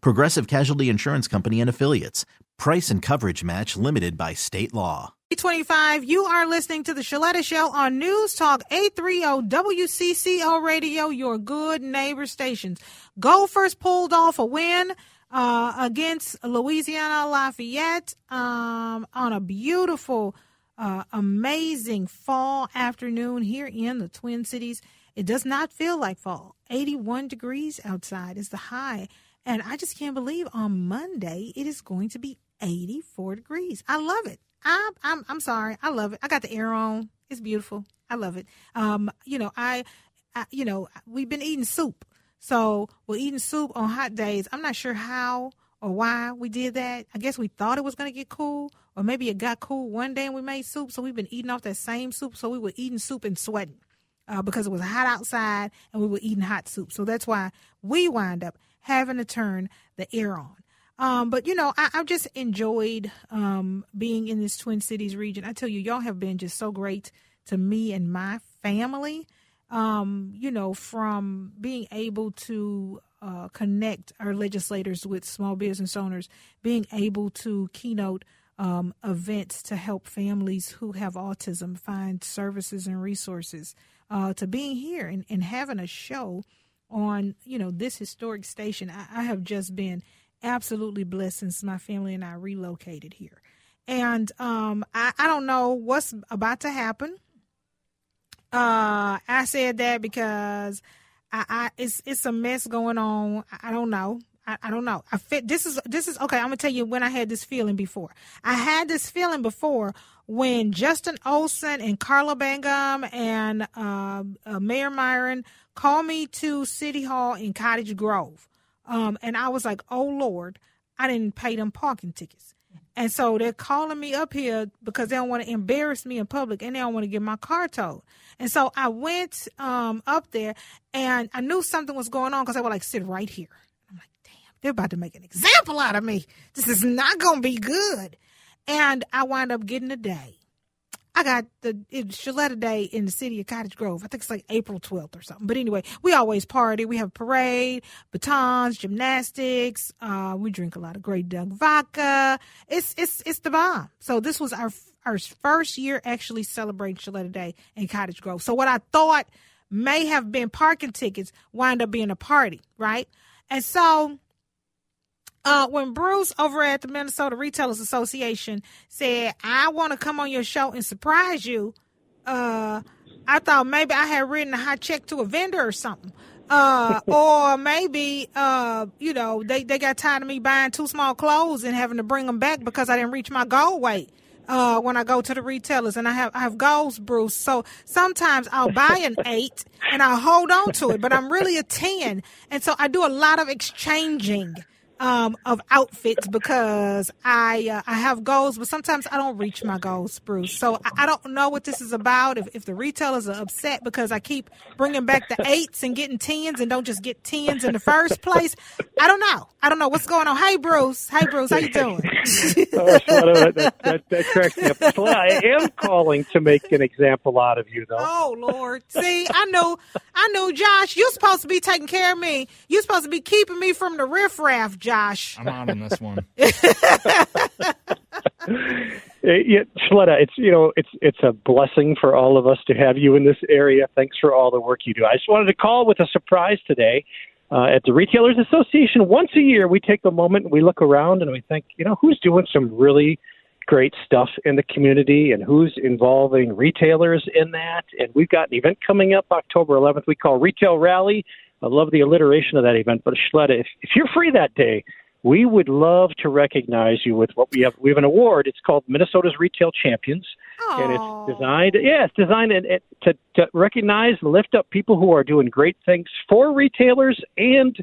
Progressive Casualty Insurance Company and Affiliates. Price and coverage match limited by state law. 25, you are listening to the Sheletta Show on News Talk 830 WCCO Radio, your good neighbor stations. Gophers pulled off a win uh, against Louisiana Lafayette um, on a beautiful, uh, amazing fall afternoon here in the Twin Cities. It does not feel like fall. 81 degrees outside is the high. And I just can't believe on Monday it is going to be 84 degrees. I love it. I'm, I'm, I'm sorry. I love it. I got the air on. It's beautiful. I love it. Um, you know, I, I, you know, we've been eating soup. So we're eating soup on hot days. I'm not sure how or why we did that. I guess we thought it was going to get cool, or maybe it got cool one day and we made soup. So we've been eating off that same soup. So we were eating soup and sweating uh, because it was hot outside and we were eating hot soup. So that's why we wind up having to turn the air on. Um, but you know, I, have just enjoyed um, being in this Twin Cities region. I tell you, y'all have been just so great to me and my family. Um, you know, from being able to uh, connect our legislators with small business owners, being able to keynote um, events to help families who have autism find services and resources, uh, to being here and, and having a show on, you know, this historic station. I, I have just been absolutely blessed since my family and I relocated here. And um, I, I don't know what's about to happen. Uh, I said that because I, I it's it's a mess going on. I, I don't know. I, I, don't know. I fit. This is this is okay. I'm gonna tell you when I had this feeling before. I had this feeling before when Justin Olson and Carla Bangum and uh, uh, Mayor Myron called me to City Hall in Cottage Grove um, and I was like, oh Lord, I didn't pay them parking tickets. And so they're calling me up here because they don't want to embarrass me in public and they don't want to get my car towed. And so I went um, up there and I knew something was going on because they were like, sit right here. They're about to make an example out of me. This is not going to be good. And I wind up getting a day. I got the it's Day in the city of Cottage Grove. I think it's like April 12th or something. But anyway, we always party. We have parade, batons, gymnastics. Uh, we drink a lot of great Duck vodka. It's it's it's the bomb. So this was our our first year actually celebrating Sheletta Day in Cottage Grove. So what I thought may have been parking tickets wind up being a party, right? And so uh, when Bruce over at the Minnesota Retailers Association said, I want to come on your show and surprise you, uh, I thought maybe I had written a high check to a vendor or something. Uh, or maybe, uh, you know, they, they got tired of me buying too small clothes and having to bring them back because I didn't reach my goal weight. Uh, when I go to the retailers and I have I have goals, Bruce. So sometimes I'll buy an eight and I'll hold on to it, but I'm really a ten, and so I do a lot of exchanging um, of outfits because I uh, I have goals, but sometimes I don't reach my goals, Bruce. So I, I, don't know what this is about. If, if the retailers are upset because I keep bringing back the eights and getting tens and don't just get tens in the first place, I don't know. I don't know what's going on. Hey, Bruce. Hey, Bruce. How you doing? oh, that, that, that, cracks me up. I am calling to make an example out of you, though. Oh Lord. See, I know, I know, Josh. You're supposed to be taking care of me. You're supposed to be keeping me from the riffraff. Josh. I'm out on this one. yeah, Sheletta, it's you know it's it's a blessing for all of us to have you in this area. Thanks for all the work you do. I just wanted to call with a surprise today. uh, at the Retailers Association, once a year, we take a moment and we look around and we think, you know, who's doing some really great stuff in the community and who's involving retailers in that. And we've got an event coming up October 11th we call Retail Rally. I love the alliteration of that event. But Sheletta, if, if you're free that day, we would love to recognize you with what we have. We have an award. It's called Minnesota's Retail Champions, Aww. and it's designed. Yeah, it's designed to, to recognize and lift up people who are doing great things for retailers and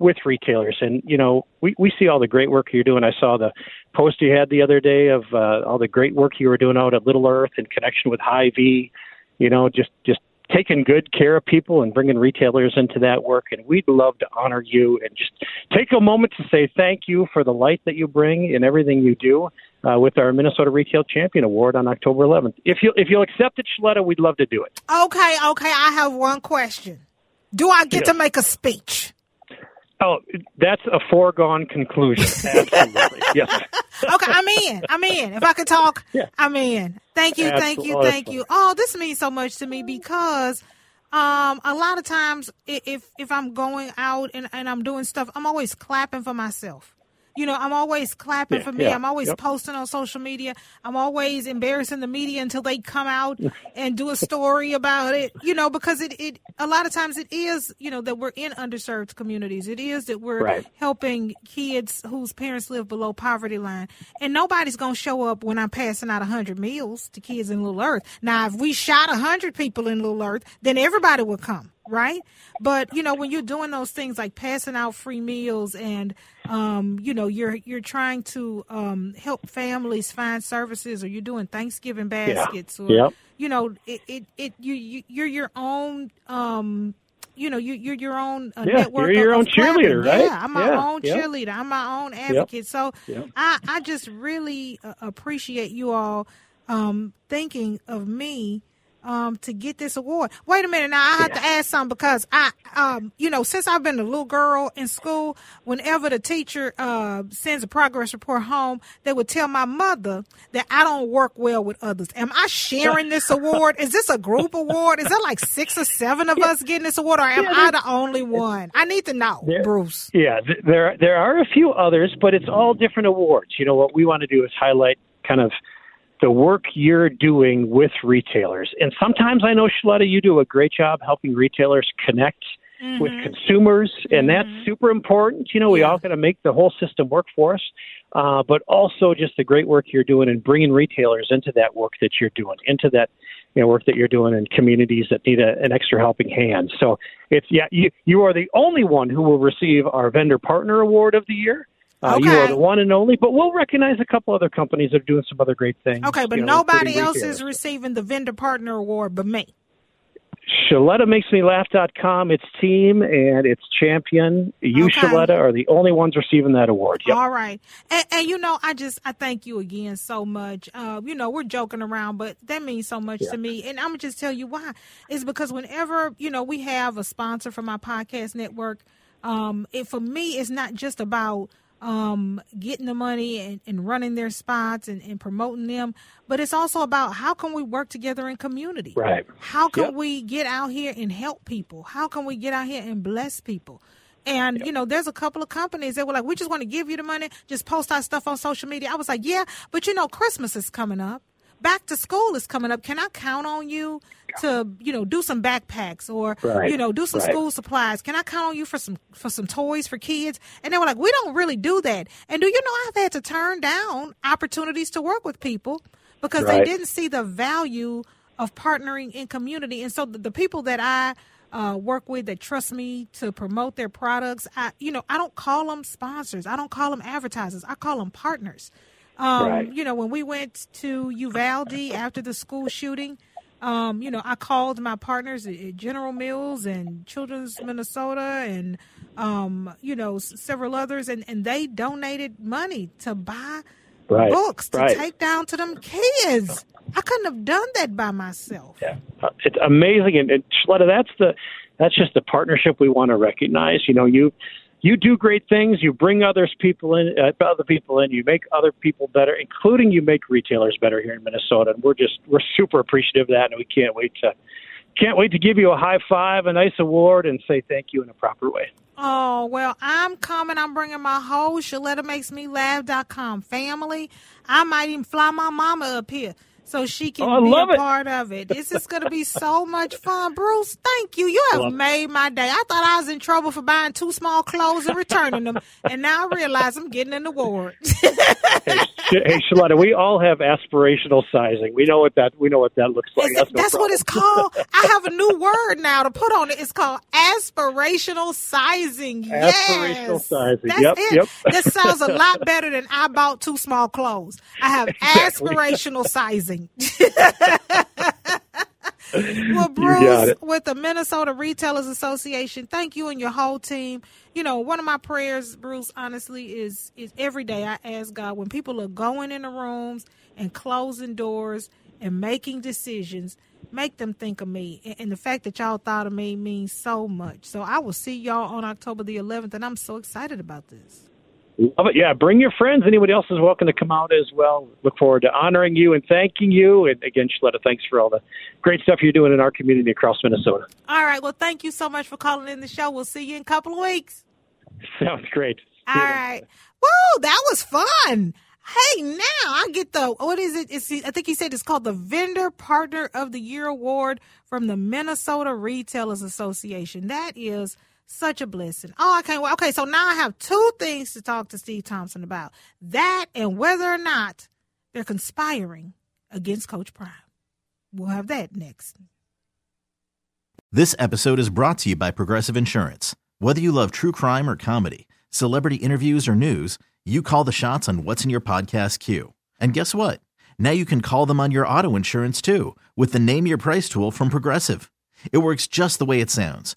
with retailers. And you know, we we see all the great work you're doing. I saw the post you had the other day of uh, all the great work you were doing out at Little Earth in connection with Hy-Vee. You know, just just taking good care of people and bringing retailers into that work. And we'd love to honor you and just take a moment to say thank you for the light that you bring in everything you do. Uh, with our Minnesota Retail Champion Award on October 11th. If you if you'll accept it, Sheletta, we'd love to do it. Okay, okay. I have one question. Do I get Yes. to make a speech? Oh, that's a foregone conclusion. Absolutely, yes. Okay, I'm in. I'm in. If I could talk, Yeah. I'm in. Thank you, thank you, thank you. Oh, this means so much to me because um a lot of times if if I'm going out and, and I'm doing stuff, I'm always clapping for myself. You know, I'm always clapping Yeah, for me. yeah, I'm always yep. posting on social media. I'm always embarrassing the media until they come out and do a story about it. You know, because it, it a lot of times it is, you know, that we're in underserved communities. It is that we're Right. helping kids whose parents live below poverty line. And nobody's going to show up when I'm passing out 100 meals to kids in Little Earth. Now, if we shot 100 people in Little Earth, then everybody would come, right? But, you know, when you're doing those things like passing out free meals and, um, you know, you're you're trying to um, help families find services or you're doing Thanksgiving baskets or, Yep. you know, it, it, it you, you, you're your own, um, you know, you, you're your own uh, Yeah, network. you're your own clapping. cheerleader, right? Yeah, I'm my Yeah, own yep. cheerleader. I'm my own advocate. So Yep. I, I just really uh, appreciate you all um, thinking of me um, to get this award. Wait a minute now, I have to ask something because I, um, you know, since I've been a little girl in school, whenever the teacher uh, sends a progress report home, they would tell my mother that I don't work well with others. Am I sharing this award? Is this a group award? Is there like six or seven of us getting this award, or am I the only one? I need to know, There- Bruce. Yeah, th- there there are a few others, but it's all different awards. You know what we want to do is highlight kind of the work you're doing with retailers. And sometimes I know Sheletta, you do a great job helping retailers connect with consumers, and that's super important. You know, we Yeah. all got to make the whole system work for us. Uh, but also just the great work you're doing and bringing retailers into that work that you're doing, into that you know, work that you're doing in communities that need a, an extra helping hand. So it's yeah, you you are the only one who will receive our vendor partner award of the year. Uh, You are the one and only, but we'll recognize a couple other companies that are doing some other great things. Okay, but you know, nobody else is receiving the vendor partner award but me. ShelettaMakesMeLaugh.com, its team and its champion, you, Okay. Sheletta, are the only ones receiving that award. Yep. All right, and, and you know, I just I thank you again so much. Uh, you know, we're joking around, but that means so much to me. And I'm gonna just tell you why. It's because whenever you know we have a sponsor for my podcast network, um, it for me it's not just about um getting the money and, and running their spots and, and promoting them. But it's also about how can we work together in community? Right. how can Yep. we get out here and help people? How can we get out here and bless people? And you know, there's a couple of companies that were like, "We just want to give you the money, just post our stuff on social media." I was like, "Yeah, but you know, Christmas is coming up, back to school is coming up. Can I count on you to, you know, do some backpacks or Right, you know, do some right. school supplies? Can I count on you for some for some toys for kids?" And they were like, "We don't really do that." And do you know, I've had to turn down opportunities to work with people because they didn't see the value of partnering in community. And so the, the people that I uh, work with that trust me to promote their products, I you know I don't call them sponsors. I don't call them advertisers. I call them partners. Um, Right. You know, when we went to Uvalde after the school shooting, um, you know, I called my partners at, General Mills and Children's Minnesota and um, you know s- several others, and, and they donated money to buy Right. books to Right. take down to them kids. I couldn't have done that by myself. Yeah, Uh, it's amazing, and, and Sheletta, that's the that's just the partnership we want to recognize. You know, you you do great things. You bring others people in, uh, other people in. You make other people better, including you make retailers better here in Minnesota. And we're just we're super appreciative of that, and we can't wait to can't wait to give you a high five, a nice award, and say thank you in a proper way. Oh, well, I'm coming. I'm bringing my whole Sheletta Makes Me Laugh.com family. I might even fly my mama up here so she can Oh, be a it. part of it. This is going to be so much fun. Bruce, thank you. You have Love it. made my day. I thought I was in trouble for buying two small clothes and returning them, and now I realize I'm getting an award. hey, hey, Sheletta, we all have aspirational sizing. We know what that we know what that looks like. That's, no that's what it's called. I have a new word now to put on it. It's called aspirational sizing. Aspirational yes. sizing. That's Yep, it. yep. That sounds a lot better than I bought two small clothes. I have Exactly. aspirational sizing. well, Bruce, it. with the Minnesota Retailers Association, thank you and your whole team. You know, one of my prayers, Bruce, honestly, is is every day I ask God when people are going in the rooms and closing doors and making decisions, make them think of me. And, and the fact that y'all thought of me means so much. So I will see y'all on October the 11th, and I'm so excited about this. Love it. Yeah, bring your friends. Anybody else is welcome to come out as well. Look forward to honoring you and thanking you. And again, Sheletta, thanks for all the great stuff you're doing in our community across Minnesota. All right. Well, thank you so much for calling in the show. We'll see you in a couple of weeks. Sounds great. All See right. Woo, that was fun. Hey, now I get the what is it? It's, I think he said it's called the Vendor Partner of the Year Award from the Minnesota Retailers Association. That is such a blessing. Oh, I can't wait. Okay, so now I have two things to talk to Steve Thompson about that and whether or not they're conspiring against Coach Prime. We'll have that next. This episode is brought to you by Progressive Insurance. Whether you love true crime or comedy, celebrity interviews or news, you call the shots on what's in your podcast queue. And guess what? Now you can call them on your auto insurance too with the Name Your Price tool from Progressive. It works just the way it sounds.